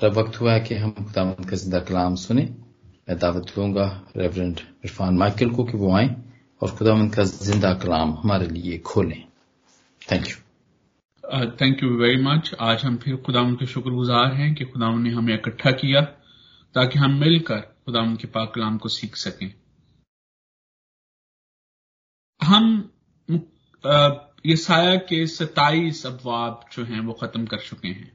तब वक्त हुआ है कि हम खुदावंद का ज़िंदा कलाम सुने। मैं दावत दूँगा रेवरेंड इरफान माइकल को कि वो आए और खुदावंद का ज़िंदा कलाम हमारे लिए खोलें। Thank you thank you very much आज हम फिर खुदावन के शुक्रगुजार हैं कि खुदावन ने हमें इकट्ठा किया ताकि हम मिलकर खुदावन के पाक कलाम को सीख सकें। हम ये साया के सताइस अफवाब जो हैं वो खत्म कर चुके हैं।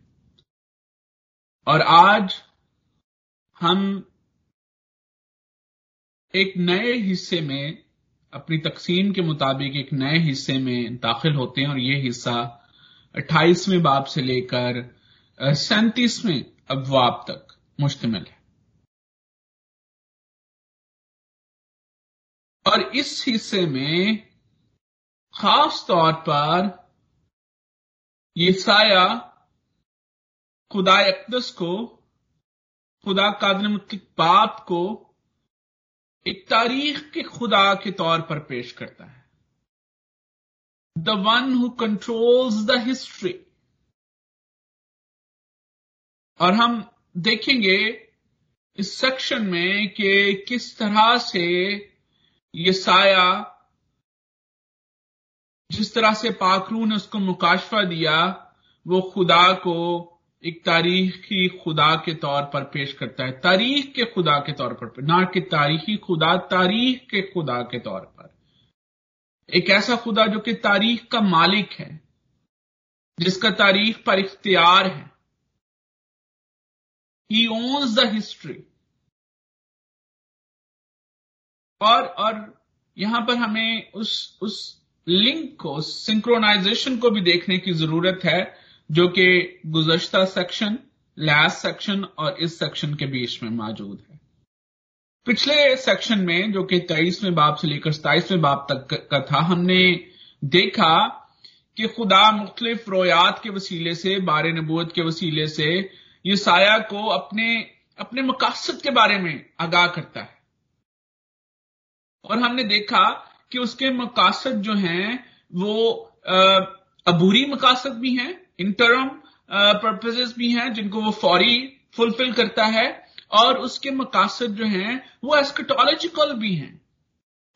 और आज हम एक नए हिस्से में, अपनी तकसीम के मुताबिक एक नए हिस्से में दाखिल होते हैं और ये हिस्सा अट्ठाईसवें बाब से लेकर सैंतीसवें अफवाब तक मुश्तमिल है। और इस हिस्से में खास तौर पर ये साया खुदा अकदस को खुदा कादर मुतलिक बाप को एक तारीख के खुदा के तौर पर पेश करता है। The one who controls the history और हम देखेंगे इस सेक्शन में कि किस तरह से ये साया जिस तरह से पाखरू ने उसको मुकाशफा दिया, वो खुदा को एक तारीखी खुदा के तौर पर पेश करता है। तारीख के खुदा के तौर पर ना कि तारीखी खुदा, तारीख के खुदा के तौर पर। एक ऐसा खुदा जो कि तारीख का मालिक है, जिसका तारीख पर इख्तियार है। ही ओन्स द हिस्ट्री और और यहाँ पर हमें उस उस लिंक को सिंक्रोनाइजेशन को भी देखने की ज़रूरत है। जो कि गुजश्ता सेक्शन लास्ट सेक्शन और इस सेक्शन के बीच में मौजूद है। पिछले सेक्शन में, जो कि तेईसवें बाप से लेकर सताइसवें बाप तक का था हमने देखा कि खुदा मुख्तलिफ़ रोयात के वसीले से, बार नबूत के वसीले से ये साया को अपने अपने मकासद के बारे में आगाह करता है। और हमने देखा कि उसके मकासद जो हैं, वो अबूरी मकासद भी हैं इंटरम पर्पजेस uh, भी हैं जिनको वो फौरी फुलफिल करता है और उसके मकासद जो हैं वो एस्कटोलॉजिकल भी हैं।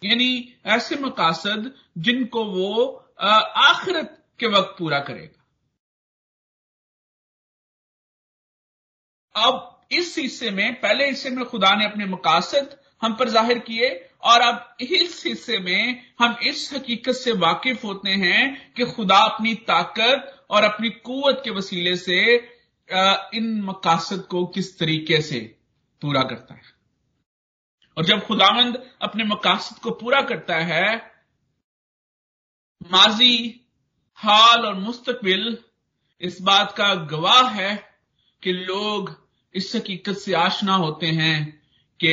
यानी ऐसे मकासद जिनको वो uh, आखिरत के वक्त पूरा करेगा। अब इस हिस्से में पहले हिस्से में खुदा ने अपने मकासद हम पर ज़ाहिर किए और अब इस हिस्से में हम इस हकीकत से वाकिफ होते हैं कि खुदा अपनी ताकत और अपनी कुवत के वसीले से इन मकासद को किस तरीके से पूरा करता है? और जब खुदावंद अपने मकासद को पूरा करता है, माजी, हाल और मुस्तकबिल इस बात का गवाह है कि लोग इस हकीकत से आशना होते हैं कि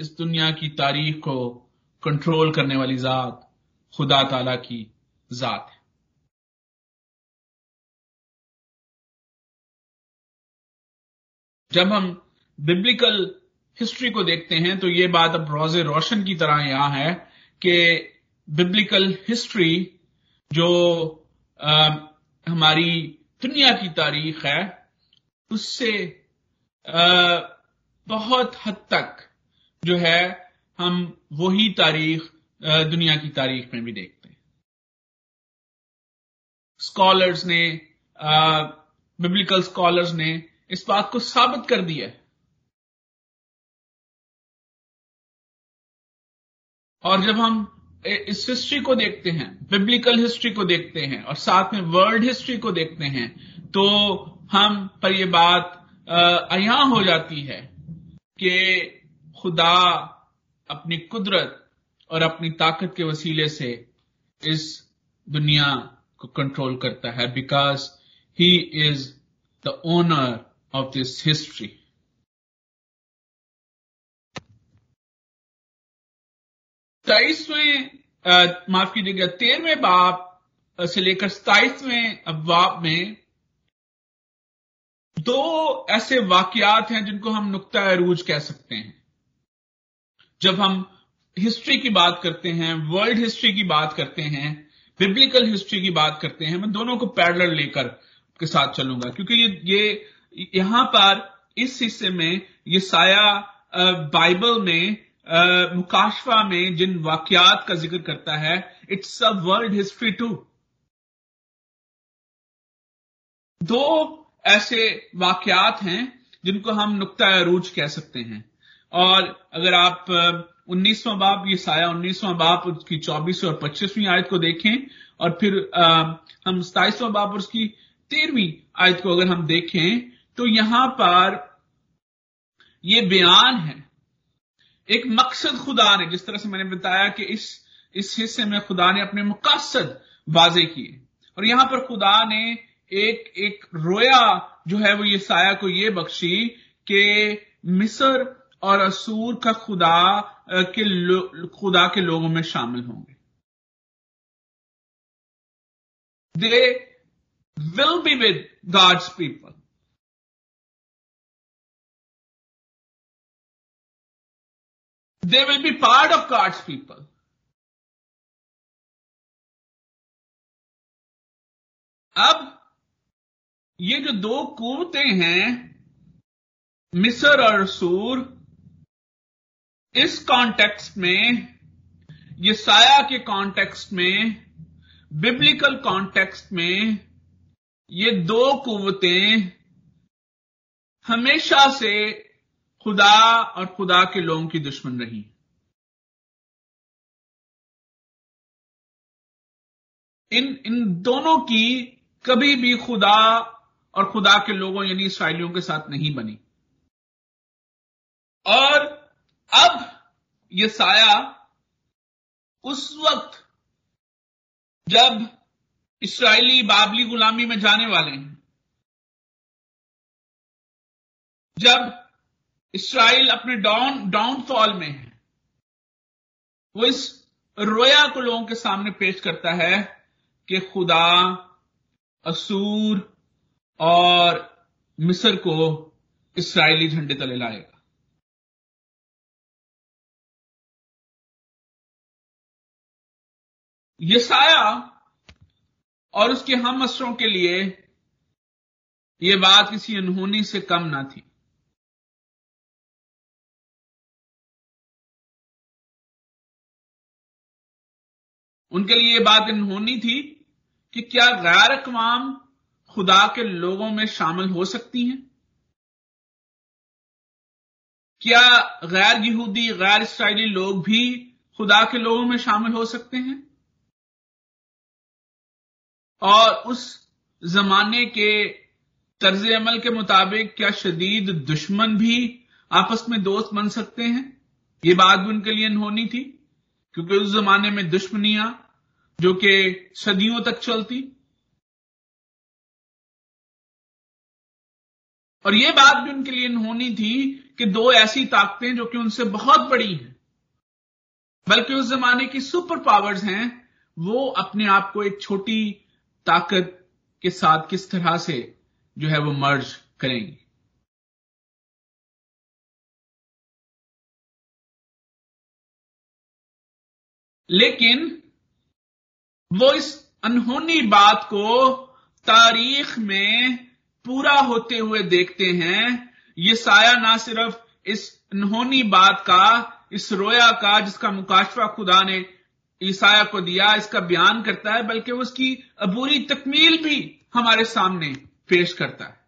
इस दुनिया की तारीख को कंट्रोल करने वाली जात खुदा ताला की जात है। जब हम बिब्लिकल हिस्ट्री को देखते हैं तो ये बात अब रोज़े रोशन की तरह यहाँ है कि बिब्लिकल हिस्ट्री जो आ, हमारी दुनिया की तारीख है उससे आ, बहुत हद तक जो है हम वही तारीख दुनिया की तारीख में भी देखते हैं। स्कॉलर्स ने बिब्लिकल स्कॉलर्स ने इस बात को साबित कर दिया। है और जब हम इस हिस्ट्री को देखते हैं बिब्लिकल हिस्ट्री को देखते हैं, और साथ में वर्ल्ड हिस्ट्री को देखते हैं तो हम पर यह बात अया हो जाती है कि खुदा अपनी कुदरत और अपनी ताकत के वसीले से इस दुनिया को कंट्रोल करता है because he is the owner of this history तेईसवें माफ़ कीजिएगा, तेरहवें बाप से लेकर सताइसवें अफवाब में दो ऐसे वाकयात हैं जिनको हम नुकता अरूज कह सकते हैं। जब हम हिस्ट्री की बात करते हैं, वर्ल्ड हिस्ट्री की बात करते हैं बिब्लिकल हिस्ट्री की बात करते हैं, मैं दोनों को पैरल लेकर के साथ चलूँगा, क्योंकि ये ये यहाँ पर इस हिस्से में ये साया बाइबल में मुकाशवा में जिन वाक्यात का ज़िक्र करता है, it's a world history too. दो ऐसे वाक्यात हैं जिनको हम नुक्ता अरूज कह सकते हैं। और अगर आप उन्नीसवां बाप ये साया उन्नीसवां बाप उसकी चौबीसवीं और पच्चीसवीं आयत को देखें, और फिर हम सताइसवां बाप और उसकी तेरहवीं आयत को अगर हम देखें तो यहाँ पर ये बयान है। एक मकसद खुदा ने, जिस तरह से मैंने बताया कि इस इस हिस्से में खुदा ने अपने मकसद वाजे किए। और यहाँ पर खुदा ने एक एक रोया जो है वो ये साया को ये बख्शी कि मिस्र और असूर का खुदा के खुदा के लोगों में शामिल होंगे। They will be with God's people they will be part of God's people अब ये जो दो कुवतें हैं, मिस्र और सूर, इस कॉन्टेक्स्ट में ये साया के कॉन्टेक्स्ट में बिब्लिकल कॉन्टेक्स्ट में, ये दो कुवतें हमेशा से खुदा और खुदा के लोगों की दुश्मन रही। इन इन दोनों की कभी भी खुदा और खुदा के लोगों यानी इसराइलियों के साथ नहीं बनी। और अब ये साया उस वक्त जब इसराइली बाबली गुलामी में जाने वाले हैं, जब इसराइल अपने डाउन डाउनफॉल में है। वो इस रोया को लोगों के सामने पेश करता है कि खुदा, असूर और मिस्र को इसराइली झंडे तले लाएगा। यसाया और उसके हम असरों के लिए यह बात किसी अनहोनी से कम ना थी। उनके लिए यह बात अनहोनी थी कि क्या गैर अकवाम खुदा के लोगों में शामिल हो सकती हैं? क्या गैर यहूदी, गैर इसराइली लोग भी खुदा के लोगों में शामिल हो सकते हैं? और उस जमाने के तर्ज अमल के मुताबिक क्या शदीद दुश्मन भी आपस में दोस्त बन सकते हैं? ये बात भी उनके लिए अनहोनी थी। क्योंकि उस जमाने में दुश्मनियाँ जो कि सदियों तक चलती। और यह बात भी उनके लिए होनी थी कि दो ऐसी ताकतें जो कि उनसे बहुत बड़ी हैं, बल्कि उस जमाने की सुपर पावर्स हैं, वो अपने आप को एक छोटी ताकत के साथ किस तरह से जो है वो मर्ज करेंगी। लेकिन वो इस अनहोनी बात को तारीख में पूरा होते हुए देखते हैं। ये साया ना सिर्फ़ इस अनहोनी बात का, इस रोया का, जिसका मुकाशवा खुदा ने ईसाया को दिया, इसका बयान करता है, बल्कि उसकी अबूरी तकमील भी हमारे सामने पेश करता है।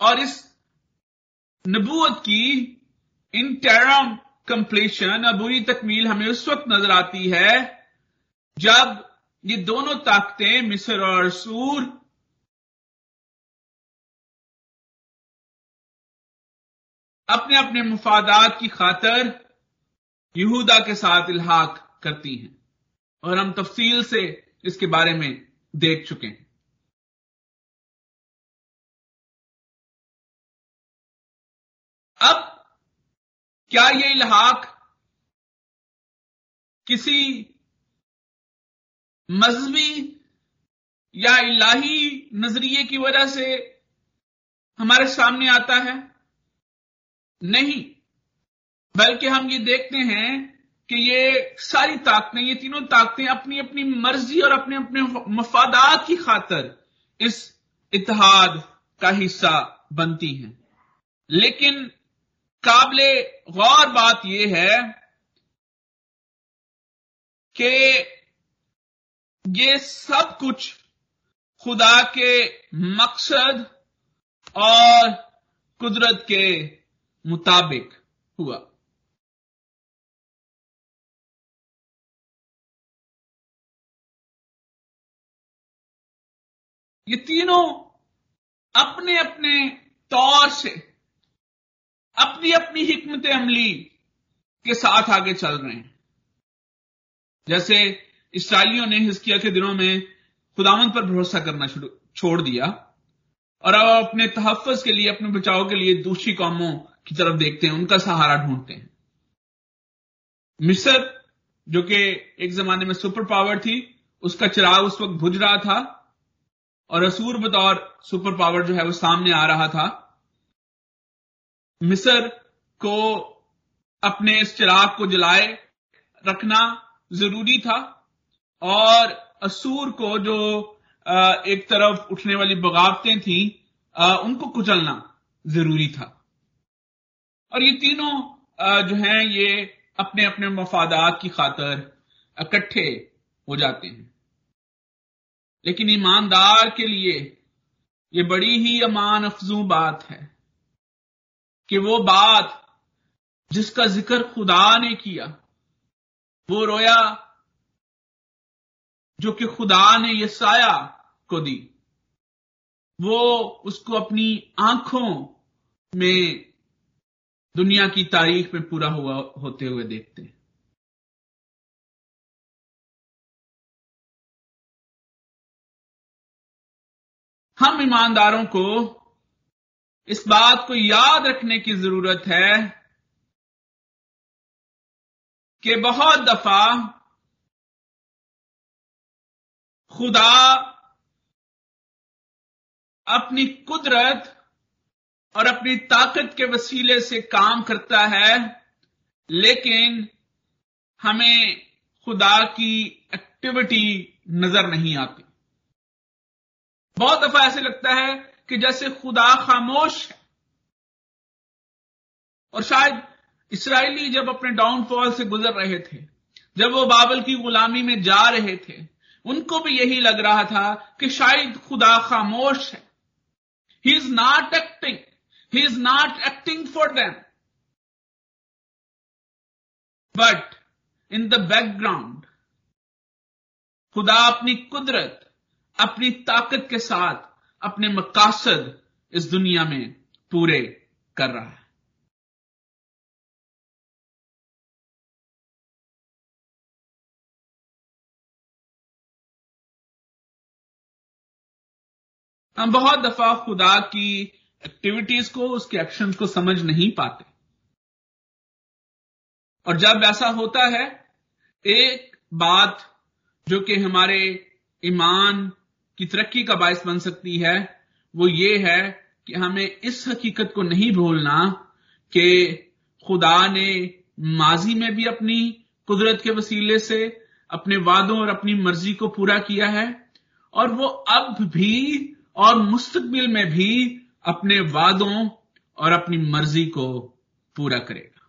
और इस नबूत की इन टेरम कंप्लीशन अबूरी तकमील हमें उस वक्त नज़र आती है जब ये दोनों ताकतें मिस्र और सूर अपने अपने मुफादात की खातर यहूदा के साथ इल्हाक करती हैं। और हम तफसील से इसके बारे में देख चुके हैं। अब क्या ये इल्हाक किसी मजहबी या इलाही नज़रिए की वजह से हमारे सामने आता है? नहीं, बल्कि हम ये देखते हैं कि ये सारी ताकतें, ये तीनों ताकतें अपनी अपनी मर्ज़ी और अपने अपने मफादात की खातर इस इतिहाद का हिस्सा बनती हैं। लेकिन काबले गौर बात यह है कि ये सब कुछ खुदा के मकसद और कुदरत के मुताबिक हुआ। ये तीनों अपने अपने तौर से अपनी अपनी हिकमत अमली के साथ आगे चल रहे हैं। जैसे इसराइलियों ने हिस्किया के दिनों में खुदावंत पर भरोसा करना छोड़ दिया, और अब अपने तहफ़ के लिए, अपने बचाव के लिए दूसरी कौमों की तरफ़ देखते हैं, उनका सहारा ढूंढते हैं। मिस्र, जो कि एक जमाने में सुपर पावर थी, उसका चिराग उस वक्त बुझ रहा था, और असूर बतौर सुपर पावर जो है वो सामने आ रहा था। मिस्र को अपने इस चिराग को जलाए रखना ज़रूरी था और असूर को जो एक तरफ़ उठने वाली बगावतें थी उनको कुचलना ज़रूरी था। और ये तीनों जो हैं, ये अपने अपने मफादात की खातर इकट्ठे हो जाते हैं। लेकिन ईमानदार के लिए ये बड़ी ही अमान अफजू बात है। कि वो बात जिसका ज़िक्र खुदा ने किया, वो रोया जो कि खुदा ने यसाया को दी। वो उसको अपनी आँखों में दुनिया की तारीख में पूरा हुआ, होते हुए देखते हैं। हम ईमानदारों को इस बात को याद रखने की ज़रूरत है कि बहुत दफ़ा खुदा अपनी कुदरत और अपनी ताकत के वसीले से काम करता है, लेकिन हमें खुदा की एक्टिविटी नज़र नहीं आती। बहुत दफ़ा ऐसे लगता है कि जैसे खुदा खामोश है। और शायद इसराइली जब अपने डाउनफॉल से गुजर रहे थे, जब वो बाबल की गुलामी में जा रहे थे, उनको भी यही लग रहा था कि शायद खुदा खामोश है। He is not acting he is not acting for them but in the background खुदा अपनी कुदरत, अपनी ताकत के साथ अपने मकासद इस दुनिया में पूरे कर रहा है। हम बहुत दफ़ा खुदा की एक्टिविटीज़ को, उसके एक्शन को समझ नहीं पाते। और जब ऐसा होता है, एक बात जो कि हमारे ईमान की तरक्की का बायस बन सकती है, वो ये है कि हमें इस हकीकत को नहीं भूलना कि खुदा ने माजी में भी अपनी कुदरत के वसीले से अपने वादों और अपनी मर्ज़ी को पूरा किया है और वो अब भी और मुस्तकबिल में भी अपने वादों और अपनी मर्ज़ी को पूरा करेगा।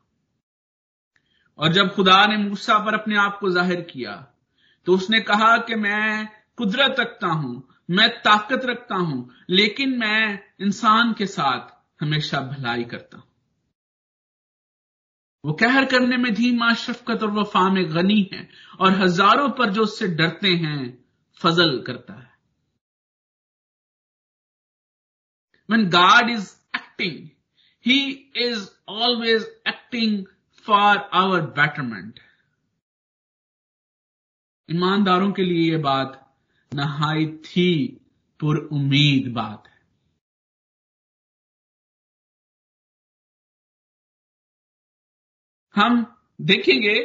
और जब खुदा ने मूसा पर अपने आप को ज़ाहिर किया तो उसने कहा कि मैं कुदरत रखता हूँ मैं ताकत रखता हूँ लेकिन मैं इंसान के साथ हमेशा भलाई करता हूँ वो कहर करने में धीमा शफकत और वफा में गनी है और हज़ारों पर जो उससे डरते हैं फजल करता है when God is acting, He is always acting for our betterment. ईमानदारों के लिए यह बात नहायत ही पुर उम्मीद बात है। हम देखेंगे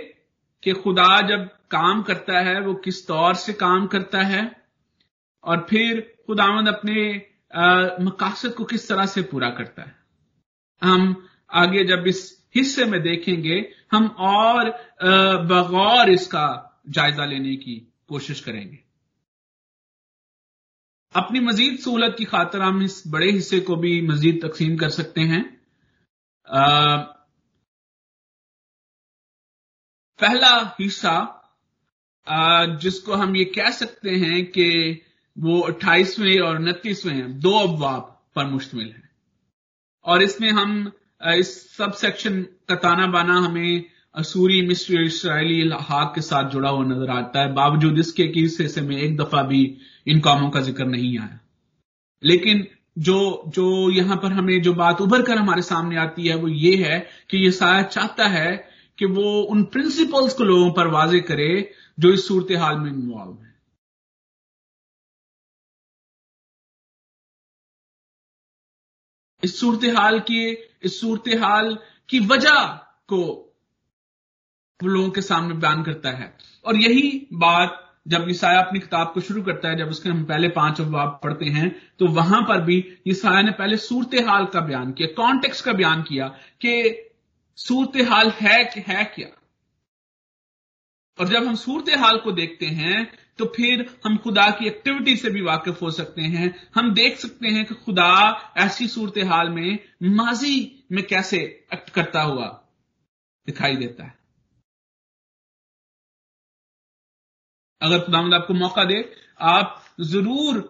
कि खुदा जब काम करता है, वो किस तौर से काम करता है, और फिर खुदावंद अपने मकासद को किस तरह से पूरा करता है। हम आगे जब इस हिस्से में देखेंगे, हम और बगौर इसका जायजा लेने की कोशिश करेंगे। अपनी मजीद सहूलत की खातर हम इस बड़े हिस्से को भी मजीद तकसीम कर सकते हैं। आ, पहला हिस्सा जिसको हम ये कह सकते हैं कि वो अट्ठाईसवें और उनतीसवें दो अबवाब पर मुश्तमिल है। और इसमें हम इस सब सेक्शन का ताना बाना हमें असूरी मिस्र इसराइली हाक के साथ जुड़ा हुआ नज़र आता है। बावजूद इसके कि इस हिस्से में एक दफ़ा भी इन कामों का ज़िक्र नहीं आया। लेकिन जो जो यहाँ पर हमें जो बात उभर कर हमारे सामने आती है, वो ये है कि ये साया चाहता है कि वो उन प्रिंसिपल्स को लोगों पर वाजे करे जो इस सूरत हाल में इन्वॉल्व है। इस सूरत हाल की, इस सूरत हाल की वजह को वो लोगों के सामने बयान करता है। और यही बात जब ईसाया अपनी किताब को शुरू करता है, जब उसके हम पहले पाँच अफवाब पढ़ते हैं तो वहाँ पर भी ईसाया ने पहले सूरत हाल का बयान किया कॉन्टेक्स्ट का बयान किया कि सूरत हाल है कि है क्या। और जब हम सूरत हाल को देखते हैं तो फिर हम खुदा की एक्टिविटी से भी वाकिफ हो सकते हैं। हम देख सकते हैं कि खुदा ऐसी सूरत हाल में माजी में कैसे एक्ट करता हुआ दिखाई देता है। अगर खुदामद आपको मौका दे, आप ज़रूर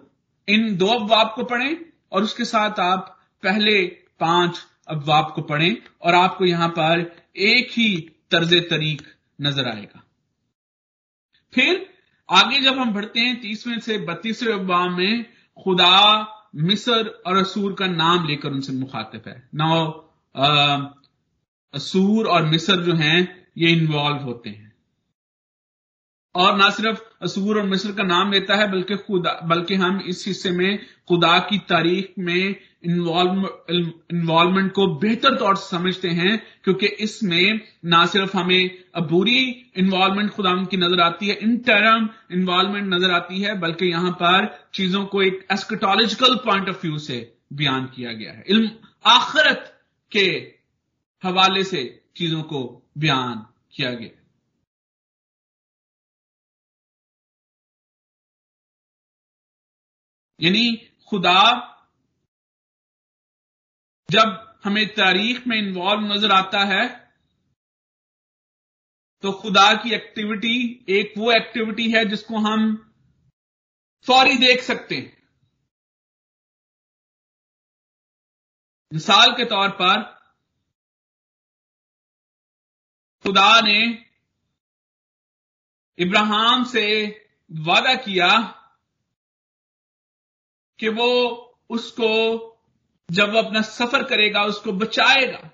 इन दो अफवाब को पढ़ें और उसके साथ आप पहले पाँच अफवाब को पढ़ें और आपको यहाँ पर एक ही तर्ज तरीक नज़र आएगा। फिर आगे जब हम बढ़ते हैं, तीसवें से बत्तीसवें अफवाब में खुदा, मिसर और असूर का नाम लेकर उनसे मुखातिब है। नौ असूर और मिसर जो हैं, ये इन्वॉल्व होते हैं। और ना सिर्फ़ असूर और मिस्र का नाम लेता है, बल्कि खुदा, बल्कि हम इस हिस्से में खुदा की तारीख में इन्वॉल्वमेंट को बेहतर तौर से समझते हैं, क्योंकि इसमें ना सिर्फ़ हमें अबूरी इन्वॉल्वमेंट खुदा की नज़र आती है इंटरम इन्वॉल्वमेंट नज़र आती है, बल्कि यहाँ पर चीज़ों को एक एस्कटोलॉजिकल पॉइंट ऑफ़ व्यू से बयान किया गया है। इल्म आखरत के हवाले से चीज़ों को बयान किया गया। यानी खुदा जब हमें तारीख में इन्वॉल्व नज़र आता है तो खुदा की एक्टिविटी एक वो एक्टिविटी है जिसको हम फौरी देख सकते हैं। मिसाल के तौर पर, खुदा ने इब्राहिम से वादा किया कि वो उसको, जब वो अपना सफ़र करेगा, उसको बचाएगा।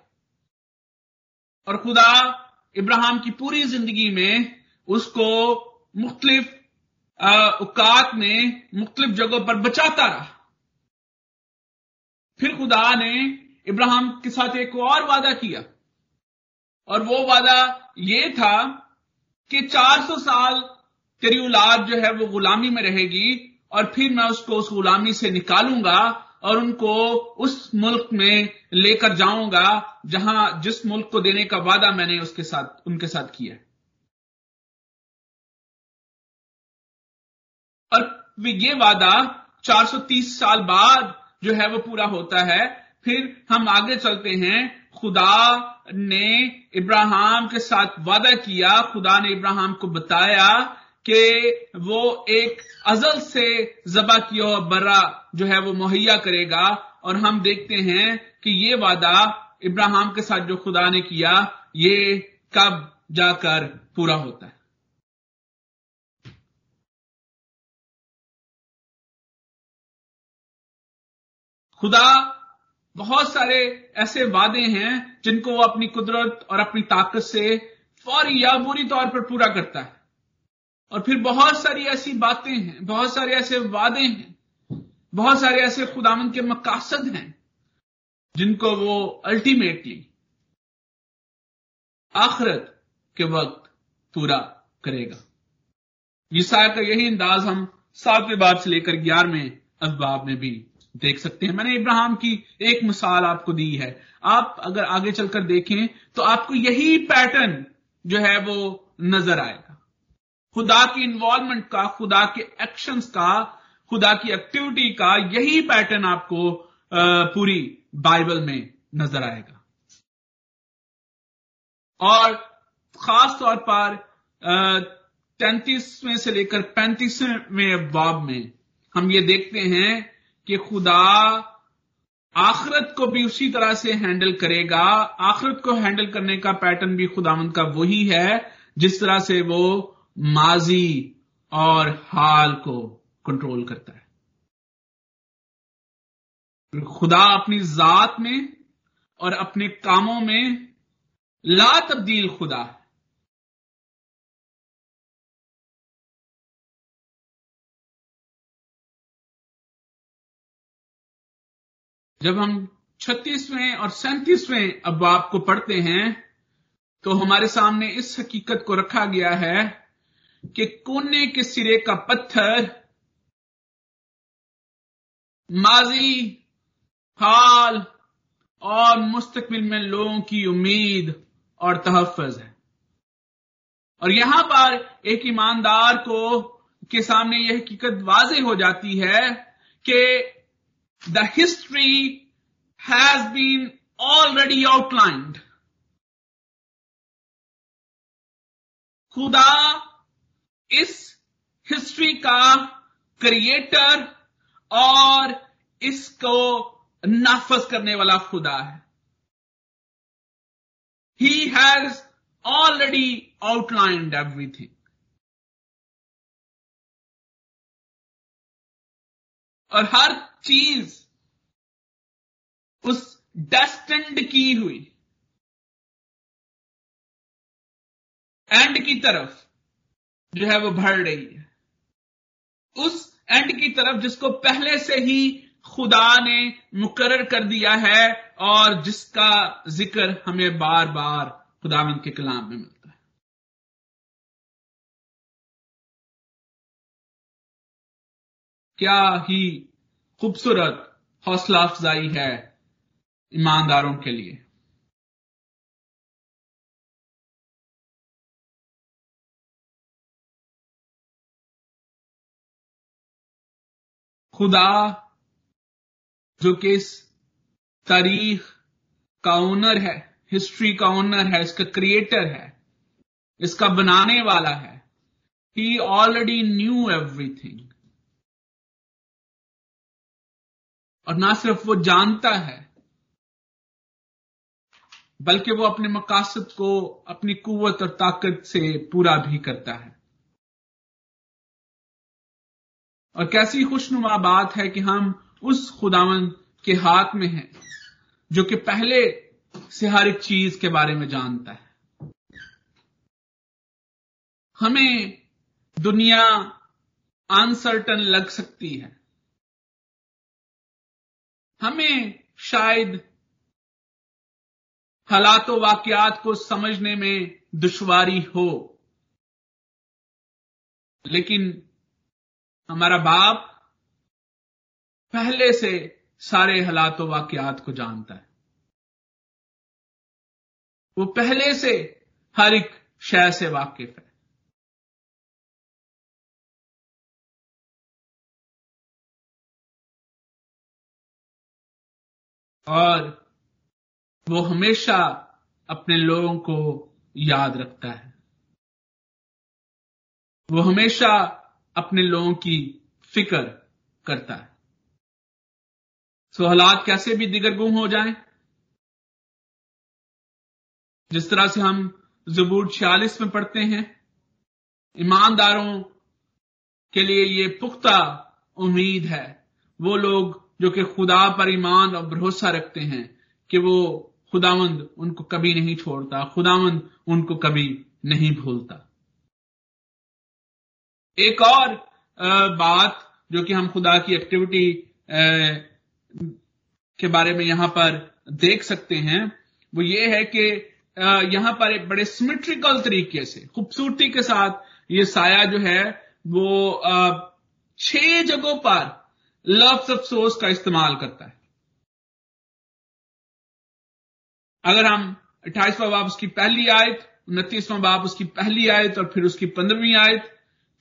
और खुदा इब्राहिम की पूरी ज़िंदगी में उसको मुख्तलिफ़ औकात में मुख्तलिफ़ जगहों पर बचाता रहा। फिर खुदा ने इब्राहिम के साथ एक और वादा किया। और वो वादा ये था कि 400 साल तेरी औलाद जो है वो गुलामी में रहेगी और फिर मैं उसको उस गुलामी से निकालूँगा और उनको उस मुल्क में लेकर जाऊँगा, जहाँ जिस मुल्क को देने का वादा मैंने उसके साथ, उनके साथ किया और ये वादा 430 साल बाद जो है वो पूरा होता है। फिर हम आगे चलते हैं। खुदा ने इब्राहिम के साथ वादा किया, खुदा ने इब्राहिम को बताया कि वो एक अजल से जबा किया हुआ बर्रा जो है वो मुहैया करेगा और हम देखते हैं कि ये वादा इब्राहिम के साथ जो खुदा ने किया, ये कब जाकर पूरा होता है। खुदा बहुत सारे ऐसे वादे हैं जिनको वो अपनी कुदरत और अपनी ताकत से फौरी या बुरी तौर पर पूरा करता है। और फिर बहुत सारी ऐसी बातें हैं, बहुत सारे ऐसे वादे हैं, बहुत सारे ऐसे खुदावन के मकासद हैं, जिनको वो अल्टीमेटली आखरत के वक्त पूरा करेगा। ईसाया का यही अंदाज हम सातवें बाब से लेकर ग्यारहवें अखबाब में भी देख सकते हैं। मैंने इब्राहिम की एक मिसाल आपको दी है। आप अगर आगे चलकर देखें तो आपको यही पैटर्न जो है वो नज़र आएगा। खुदा की इन्वॉल्वमेंट का, खुदा के एक्शंस का, खुदा की एक्टिविटी का, यही पैटर्न आपको पूरी बाइबल में नज़र आएगा। और खास तौर पर तैतीसवें से लेकर पैंतीसवें अबाब में हम ये देखते हैं कि खुदा आखरत को भी उसी तरह से हैंडल करेगा। आखरत को हैंडल करने का पैटर्न भी खुदावंद का वही है, जिस तरह से वो माजी और हाल को कंट्रोल करता है। खुदा अपनी जात में और अपने कामों में ला तब्दील खुदा है। जब हम छत्तीसवें और सैंतीसवें अबाब को पढ़ते हैं तो हमारे सामने इस हकीकत को रखा गया है कि कोने के सिरे का पत्थर माजी, हाल और मुस्तकबिल में लोगों की उम्मीद और तहफ़ है। और यहाँ पर एक ईमानदार को के सामने यह हकीकत वाजे हो जाती है कि the history has been already outlined खुदा इस हिस्ट्री का क्रिएटर और इसको नाफज करने वाला खुदा है। He has already outlined everything और हर चीज़ उस डेस्टेंड की हुई। एंड की तरफ़। जो है वो बढ़ रही है। उस एंड की तरफ़ जिसको पहले से ही खुदा ने मुकर कर दिया है और जिसका ज़िक्र हमें बार बार खुदावन के कलाम में मिलता है। क्या ही खूबसूरत हौसला अफजाई है ईमानदारों के लिए। खुदा, जो कि इस तारीख का ओनर है हिस्ट्री का ओनर है, इसका क्रिएटर है, इसका बनाने वाला है ही ऑलरेडी न्यू एवरीथिंग और ना सिर्फ़ वो जानता है, बल्कि वो अपने मकासद को, अपनी कुवत और ताकत से पूरा भी करता है। और कैसी खुशनुमा बात है कि हम उस खुदावन के हाथ में हैं, जो कि पहले से हर एक चीज़ के बारे में जानता है। हमें दुनिया अनसर्टन लग सकती है। हमें शायद हालात, वाकयात को समझने में दुश्वारी हो, लेकिन हमारा बाप पहले से सारे हालात वाकयात को जानता है। वो पहले से हर एक शय से वाकिफ है। और वो हमेशा अपने लोगों को याद रखता है। वो हमेशा अपने लोगों की फ़िक्र करता है। सो हालात कैसे भी दिगरगुम हो जाएँ, जिस तरह से हम जबूर छियालीस में पढ़ते हैं, ईमानदारों के लिए ये पुख्ता उम्मीद है। वो लोग जो कि खुदा पर ईमान और भरोसा रखते हैं कि वो खुदावंद उनको कभी नहीं छोड़ता, खुदावंद उनको कभी नहीं भूलता। एक और बात जो कि हम खुदा की एक्टिविटी के बारे में यहाँ पर देख सकते हैं, वो ये है कि यहाँ पर एक बड़े सिमेट्रिकल तरीके से, खूबसूरती के साथ ये साया जो है, वो छह जगहों पर लफ्स अफसोस का इस्तेमाल करता है। अगर हम अट्ठाईसवां बाप उसकी पहली आयत, उनतीसवां बाप उसकी पहली आयत और फिर उसकी पंद्रहवीं आयत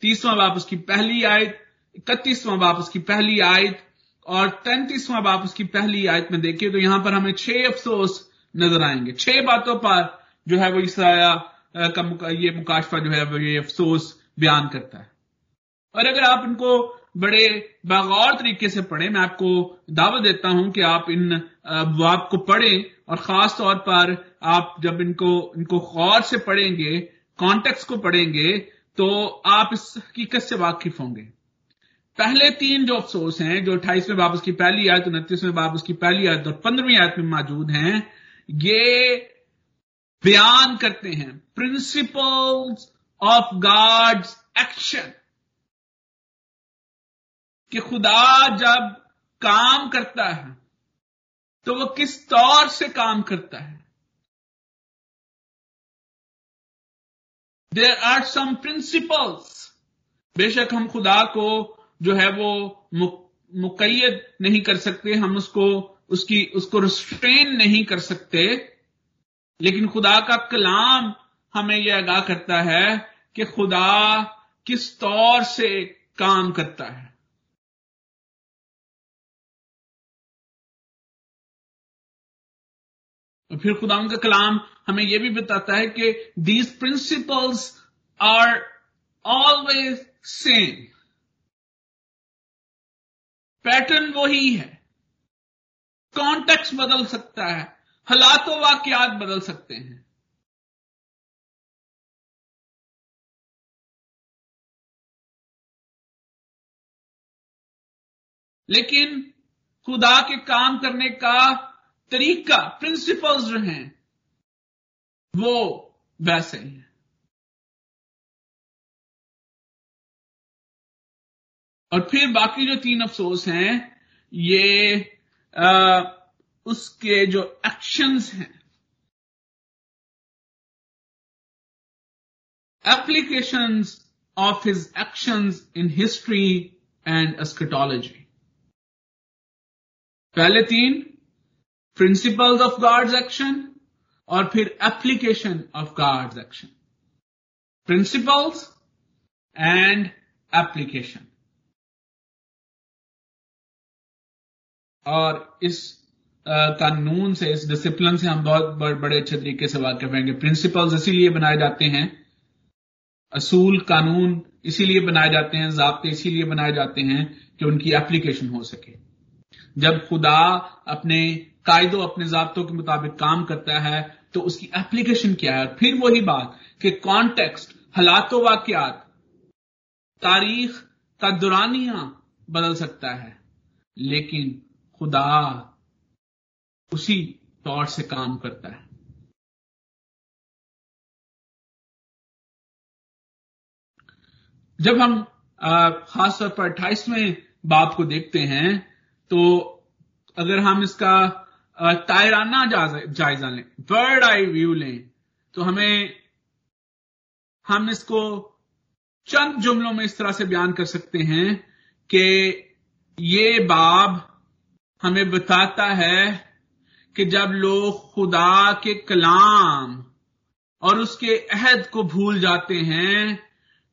तीसवां बाप उसकी पहली आयत, इकतीसवां बाप उसकी पहली आयत और तैंतीसवां बाप उसकी पहली आयत में देखिए तो यहाँ पर हमें छह अफसोस नज़र आएँगे। छह बातों पर जो है वो ईसाया का ये मुकाशफा जो है वो ये अफसोस बयान करता है। और अगर आप इनको बड़े बागौर तरीके से पढ़ें, मैं आपको दावत देता हूँ कि आप इन बाप को पढ़ें और खास तौर पर आप जब इनको इनको गौर से पढ़ेंगे, कॉन्टेक्स्ट को पढ़ेंगे तो आप इस हकीकत से वाकिफ होंगे? पहले तीन जो अफसोस हैं, जो अट्ठाईसवें बाप उसकी पहली आयत उनतीसवें बाप उसकी पहली आयत और पंद्रहवीं आयत में मौजूद हैं, ये बयान करते हैं प्रिंसिपल्स ऑफ़ गॉड्स एक्शन कि खुदा जब काम करता है तो वो किस तौर से काम करता है? देर आर सम प्रिंसिपल्स बेशक हम खुदा को जो है वो मुकैद नहीं कर सकते, हम उसको, उसकी, उसको रिस्ट्रेन नहीं कर सकते। लेकिन खुदा का कलाम हमें यह आगाह करता है कि खुदा किस तौर से काम करता है। फिर खुदा का कलाम हमें यह भी बताता है कि these principles are always same pattern वही है। कॉन्टेक्स्ट बदल सकता है। हालात, वाकयात बदल सकते हैं। लेकिन खुदा के काम करने का तरीका प्रिंसिपल्स जो हैं वो वैसे ही हैं। और फिर बाकी जो तीन अफसोस हैं ये आ, उसके जो एक्शंस हैं applications of his actions in history and eschatology पहले तीन प्रिंसिपल्स ऑफ़ गॉड्स एक्शन और फिर application of God's action principles and application और इस कानून से, इस डिसिप्लिन से हम बहुत बड़े अच्छे तरीके से वाकिफ रहेंगे प्रिंसिपल्स इसीलिए बनाए जाते हैं। असूल, कानून इसीलिए बनाए जाते हैं जबते इसीलिए बनाए जाते हैं कि उनकी एप्लीकेशन हो सके। जब खुदा अपने कायदो अपने जबतों के मुताबिक काम करता है तो उसकी एप्लीकेशन क्या है? फिर वही बात कि कॉन्टेक्स्ट हालात, वाकयात, तारीख का दुरानिया बदल सकता है। लेकिन खुदा उसी तौर से काम करता है। जब हम खासतौर पर अट्ठाईसवें बाप को देखते हैं तो अगर हम इसका तायराना जायजा लें बर्ड आई व्यू लें। तो हमें, हम इसको चंद जुमलों में इस तरह से बयान कर सकते हैं कि ये बाब हमें बताता है कि जब लोग खुदा के कलाम और उसके अहद को भूल जाते हैं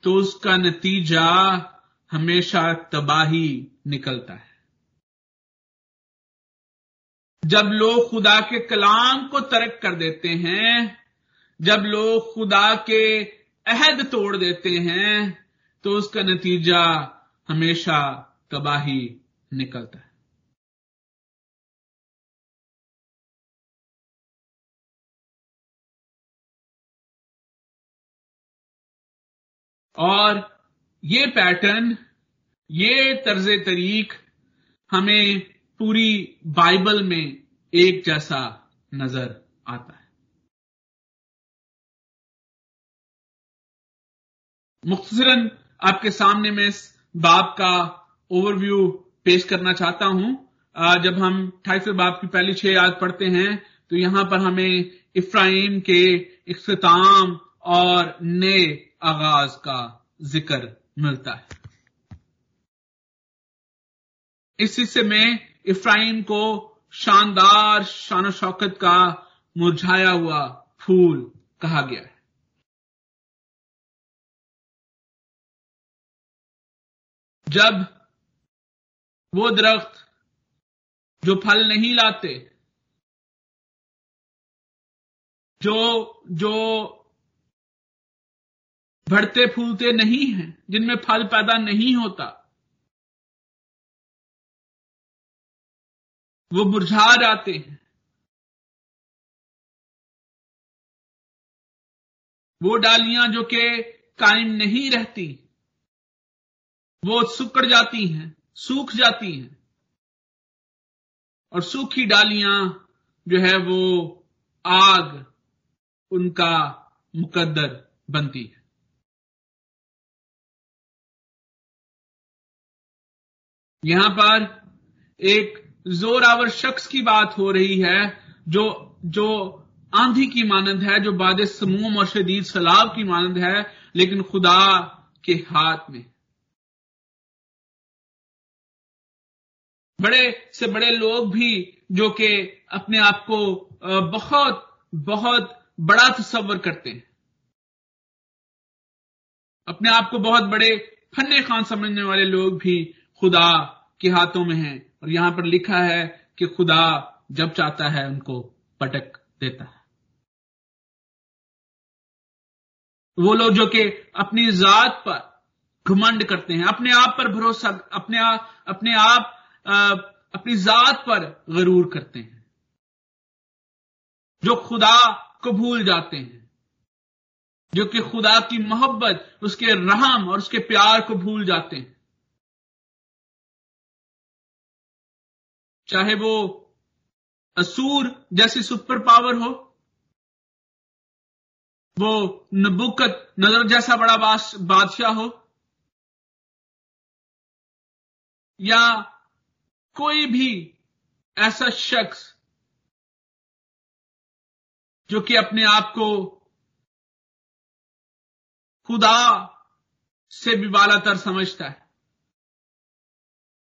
तो उसका नतीजा हमेशा तबाही निकलता है। जब लोग खुदा के कलाम को तर्क कर देते हैं, जब लोग खुदा के अहद तोड़ देते हैं तो उसका नतीजा हमेशा तबाही निकलता है। और ये पैटर्न, ये तर्ज तरीक हमें पूरी बाइबल में एक जैसा नज़र आता है। मुख्तरन आपके सामने मैं इस बाप का ओवरव्यू पेश करना चाहता हूँ। जब हम अठाईसवें बाप की पहली छह याद पढ़ते हैं तो यहाँ पर हमें इफ्राइम के इख्ताम और नए आगाज़ का ज़िक्र मिलता है। इस हिस्से में इफ्राइम को शानदार शान शौकत का मुरझाया हुआ फूल कहा गया है। जब वो दरख्त जो फल नहीं लाते, जो जो बढ़ते फूलते नहीं हैं, जिनमें फल पैदा नहीं होता वो मुरझा जाते हैं। वो डालियाँ जो कि कायम नहीं रहती, वो सुकड़ जाती हैं, सूख जाती हैं। और सूखी डालियाँ जो है वो आग उनका मुकद्दर बनती है। यहाँ पर एक जोरावर शख्स की बात हो रही है, जो जो आंधी की मानंद है, जो बाद समूम और शदीद सलाब की मानंद है, लेकिन खुदा के हाथ में। बड़े से बड़े लोग भी, जो कि अपने आप को बहुत बहुत बड़ा तस्वर करते हैं। अपने आप को बहुत बड़े फन्ने खान समझने वाले लोग भी खुदा के हाथों में हैं। और यहाँ पर लिखा है कि खुदा जब चाहता है उनको पटक देता है। वो लोग जो कि अपनी जात पर घमंड करते हैं, अपने आप पर भरोसा, अपने अपने आप अपनी जात पर गरूर करते हैं। जो खुदा को भूल जाते हैं, जो कि खुदा की मोहब्बत, उसके रहम और उसके प्यार को भूल जाते हैं। चाहे वो असूर जैसी सुपर पावर हो, वो नबुकत नज़र जैसा बड़ा बादशाह हो, या कोई भी ऐसा शख्स जो कि अपने आप को खुदा से भी बालातर समझता है।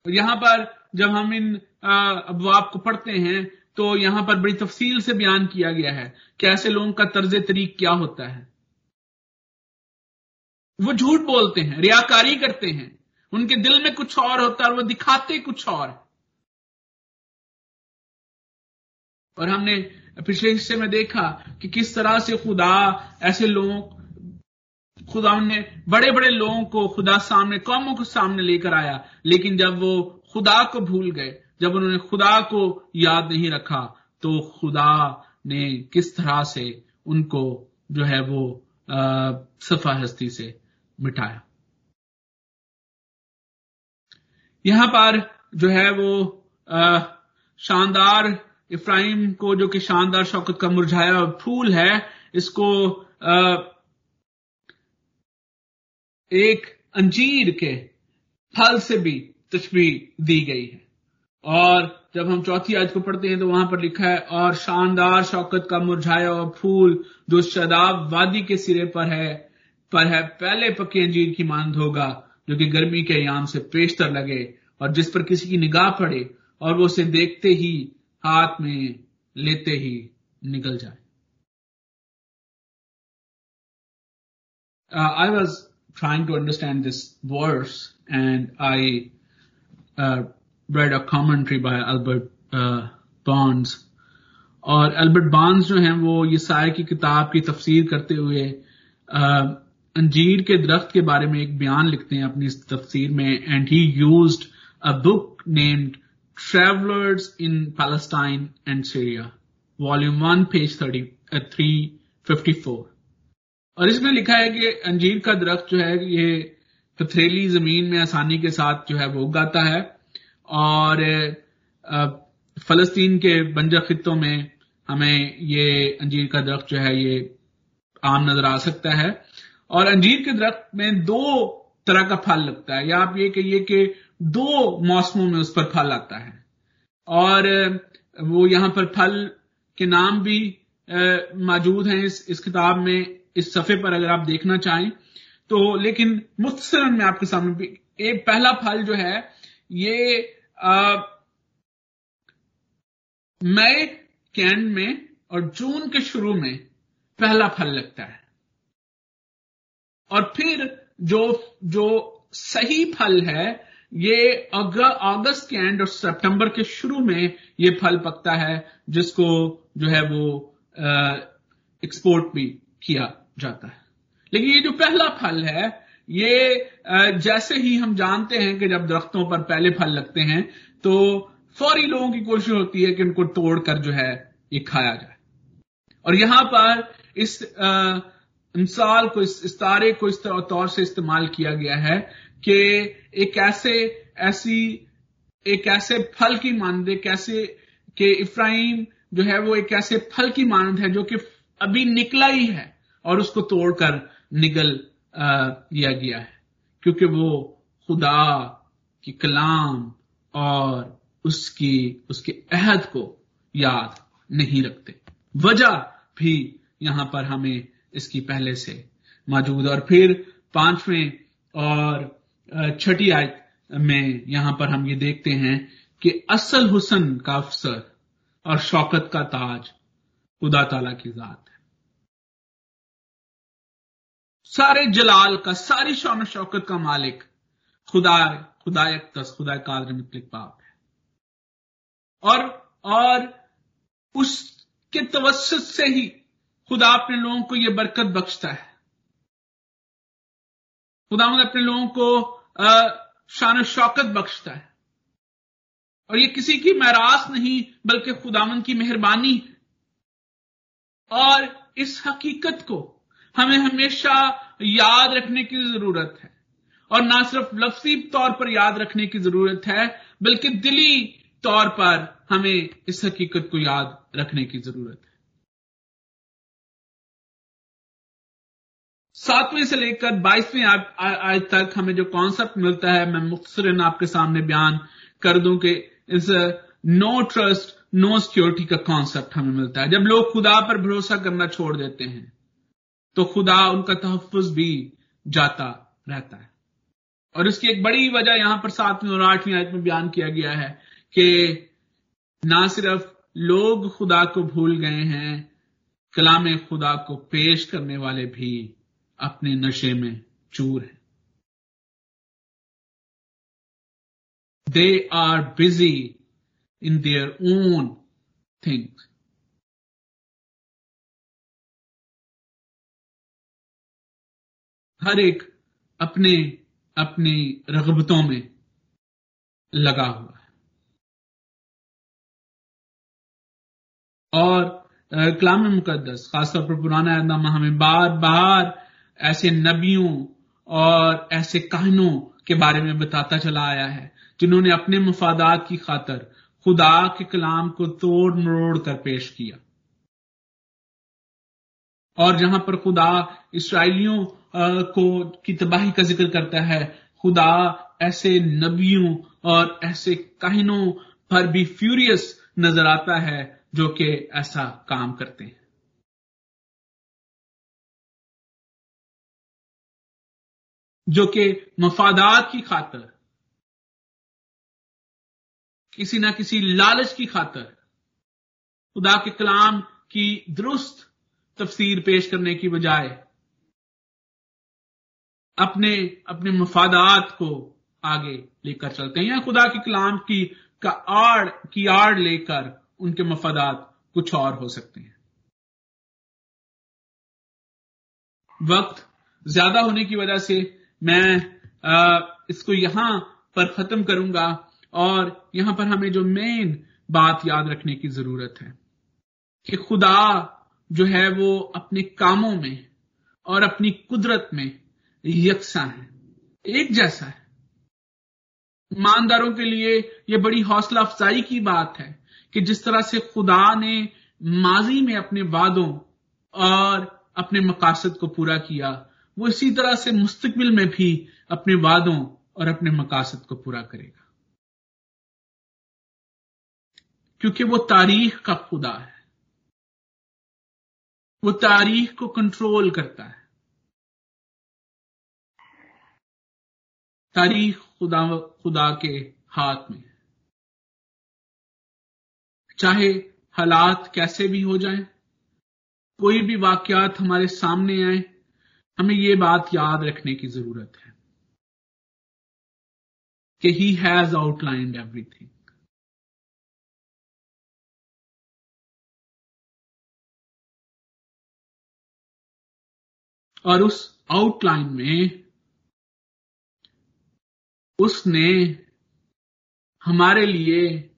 यहाँ पर जब हम इन अबवाब को पढ़ते हैं तो यहाँ पर बड़ी तफसील से बयान किया गया है कि ऐसे लोगों का तर्ज तरीक क्या होता है। वो झूठ बोलते हैं, रियाकारी करते हैं। उनके दिल में कुछ और होता है और वो दिखाते कुछ और। और हमने पिछले हिस्से में देखा कि किस तरह से खुदा ऐसे लोगों खुदा ने बड़े बड़े लोगों को खुदा सामने कौमों को सामने लेकर आया। लेकिन जब वो खुदा को भूल गए जब उन्होंने खुदा को याद नहीं रखा तो खुदा ने किस तरह से उनको जो है वो सफ़ा हस्ती से मिटाया। यहाँ पर जो है वो आ, शानदार इफ्राहिम को जो कि शानदार शौकत का मुरझाया फूल है इसको आ, एक अंजीर के फल से भी तस्वी दी गई है। और जब हम चौथी आज को पढ़ते हैं तो वहाँ पर लिखा है, और शानदार शौकत का मुरझाया हुआ फूल जो शदाब वादी के सिरे पर है पर है, पहले पक्के अंजीर की मानद होगा, जो कि गर्मी के याम से पेशतर लगे, और जिस पर किसी की निगाह पड़े, और वो उसे देखते ही, हाथ में लेते ही निकल जाए। I was trying to understand this verse and I read a commentary by Albert uh, Barnes. और एल्बर्ट बार्न्स जो हैं वो ये साय की किताब की तफसीर करते हुए uh, अंजीर के दरख्त के बारे में एक बयान लिखते हैं अपनी इस तफसीर में and he used a book named Travellers in Palestine and Syria volume one page thirty three fifty four और इसमें लिखा है कि अंजीर का दरख्त जो है, ये पथरेली ज़मीन में आसानी के साथ जो है वो उगाता है और फलस्तीन के बंजर खितों में हमें ये अंजीर का दरख्त जो है ये आम नज़र आ सकता है। और अंजीर के दरख्त में दो तरह का फल लगता है। या आप ये कहिए कि दो मौसमों में उस पर फल आता है। और, वो यहाँ पर फल के नाम भी मौजूद हैं इस इस किताब में। इस सफे पर अगर आप देखना चाहें तो लेकिन मुख्तसरन में आपके सामने एक पहला फल जो है, ये मई के एंड में और जून के शुरू में पहला फल लगता है। और फिर जो जो सही फल है, ये अगस्त के एंड और सितंबर के शुरू में ये फल पकता है, जिसको जो है वो एक्सपोर्ट भी किया। जाता है। लेकिन ये जो पहला फल है ये जैसे ही हम जानते हैं कि जब दरख्तों पर पहले फल लगते हैं तो फौरी लोगों की कोशिश होती है कि उनको तोड़कर जो है ये खाया जाए। और यहाँ पर इस मिसाल को इस, इस तारे को इस तौर से इस्तेमाल किया गया है कि एक ऐसे ऐसी एक ऐसे फल की मानद एक ऐसे कि इफ्राहिम जो है वो एक ऐसे फल की मानद है जो कि अभी निकला ही है। और उसको तोड़कर निगल दिया गया है। क्योंकि वो खुदा की कलाम और उसकी, उसके अहद को याद नहीं रखते। वजह भी यहाँ पर हमें इसकी पहले से मौजूद और फिर पाँचवें और छठी आयत में यहाँ पर हम ये देखते हैं कि असल हुसन का अफसर और शौकत का ताज खुदा ताला की जात सारे जलाल का, सारी शौन शौकत का मालिक। खुदा खुदा तस खुदा कादर मुतलिक बाप है। और और उसके तवसत से ही खुदा अपने लोगों को यह बरकत बख्शता है। खुदा अपने लोगों को शान शौकत बख्शता है। और ये किसी की महरास नहीं, बल्कि खुदावन की मेहरबानी। और इस हकीकत को हमें हमेशा याद रखने की ज़रूरत है। और ना सिर्फ़ लफ्सी तौर पर याद रखने की ज़रूरत है, बल्कि दिली तौर पर हमें इस हकीकत को याद रखने की ज़रूरत है। सातवें से लेकर बाईसवें आज तक हमें जो कॉन्सेप्ट मिलता है, मैं मुख्तरन आपके सामने बयान कर दूँ कि इस नो ट्रस्ट नो सिक्योरिटी का कॉन्सेप्ट हमें मिलता है। जब लोग खुदा पर भरोसा करना छोड़ देते हैं तो खुदा उनका तहफ़ भी जाता रहता है। और इसकी एक बड़ी वजह यहाँ पर सातवीं और आठवीं आयत में बयान किया गया है कि ना सिर्फ़ लोग खुदा को भूल गए हैं, कलाम खुदा को पेश करने वाले भी अपने नशे में चूर है। They are busy in their own things हर एक अपने, अपनी रगबतों में लगा हुआ है। और कलाम मुकदस खासतौर पर पुराना नामा हमें बार बार ऐसे नबियों और ऐसे कहनों के बारे में बताता चला आया है, जिन्होंने अपने मफादात की खातर खुदा के कलाम को तोड़ मरोड़ कर पेश किया। और जहाँ पर खुदा इसराइलियों को, की तबाही का ज़िक्र करता है। खुदा ऐसे नबियों और ऐसे कहनों पर भी फ्यूरियस नज़र आता है, जो कि ऐसा काम करते हैं। जो कि मफादात की खातर, किसी ना किसी लालच की खातर, खुदा के कलाम की दुरुस्त तफसीर पेश करने की बजाय अपने अपने मफादात को आगे लेकर चलते हैं। या खुदा के कलाम की, का आड़, की आड़ लेकर उनके मफादात कुछ और हो सकते हैं। वक्त ज़्यादा होने की वजह से मैं इसको यहाँ पर खत्म करूँगा और यहाँ पर हमें जो मेन बात याद रखने की ज़रूरत है कि खुदा जो है वो अपने कामों में और अपनी कुदरत में यकसा है, एक जैसा है। ईमानदारों के लिए यह बड़ी हौसला अफजाई की बात है कि जिस तरह से खुदा ने माजी में अपने वादों और अपने मकासद को पूरा किया, वो इसी तरह से मुस्तकबिल में भी अपने वादों और अपने मकासद को पूरा करेगा। क्योंकि वो तारीख का खुदा है। वो तारीख को कंट्रोल करता है। तारीख खुदा खुदा के हाथ में। चाहे हालात कैसे भी हो जाएँ, कोई भी वाकयात हमारे सामने आए हमें ये बात याद रखने की ज़रूरत है कि ही हैज़ आउटलाइंड एवरीथिंग और उस आउटलाइन में उसने हमारे लिए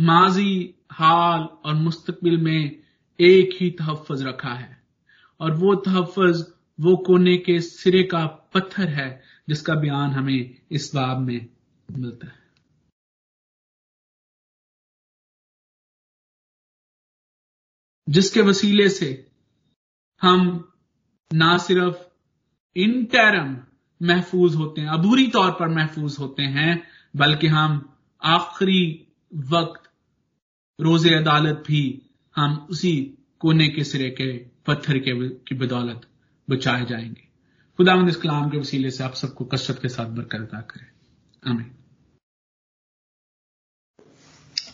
माजी हाल और मुस्तकबिल में एक ही तहफ़ रखा है। और वो तहफ़ वो कोने के सिरे का पत्थर है जिसका बयान हमें इस बाब में मिलता है। जिसके वसीले से हम ना सिर्फ़ इन टैरम महफूज होते हैं अबूरी तौर पर महफूज होते हैं, बल्कि हम आखिरी वक्त रोज़े अदालत भी हम उसी कोने के सिरे के, पत्थर के की बदौलत बचाए जाएँगे। खुदावंद इस कलाम के वसीले से आप सबको कसरत के साथ बरकत अदा करें। आमीन।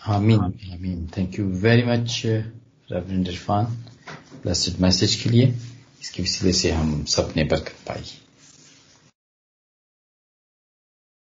आमीन आमीन। Thank you very much reverend Irfan blessed message के लिए, इसके वसीले से हम सबने बरकत पाई।